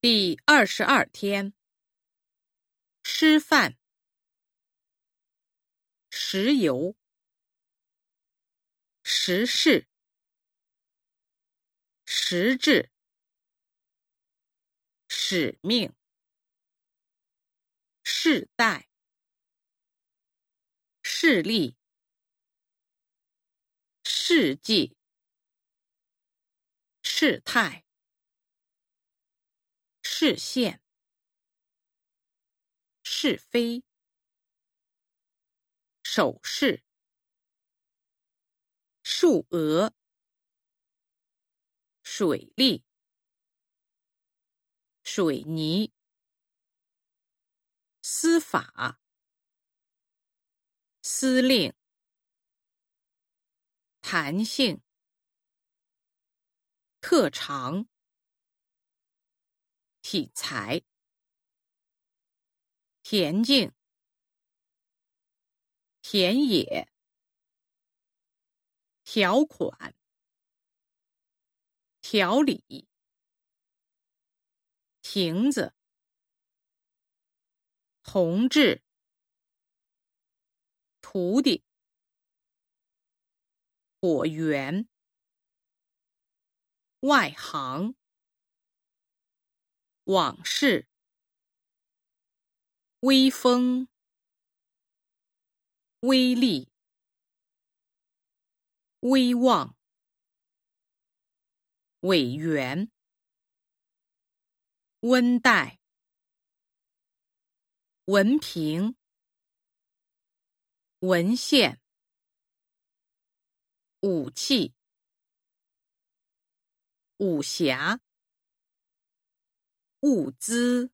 第二十二天，吃饭，石油，时事，实质，使命，世代，势力，事迹，事态。视线，是非，手势，数额，水利，水泥，司法，司令，弹性，特长。体裁、田径、田野、条款、条理、亭子、同志、徒弟、果园、外行。往事，微风，威力，威望，委员，温带，文凭，文献，武器，武侠。物资。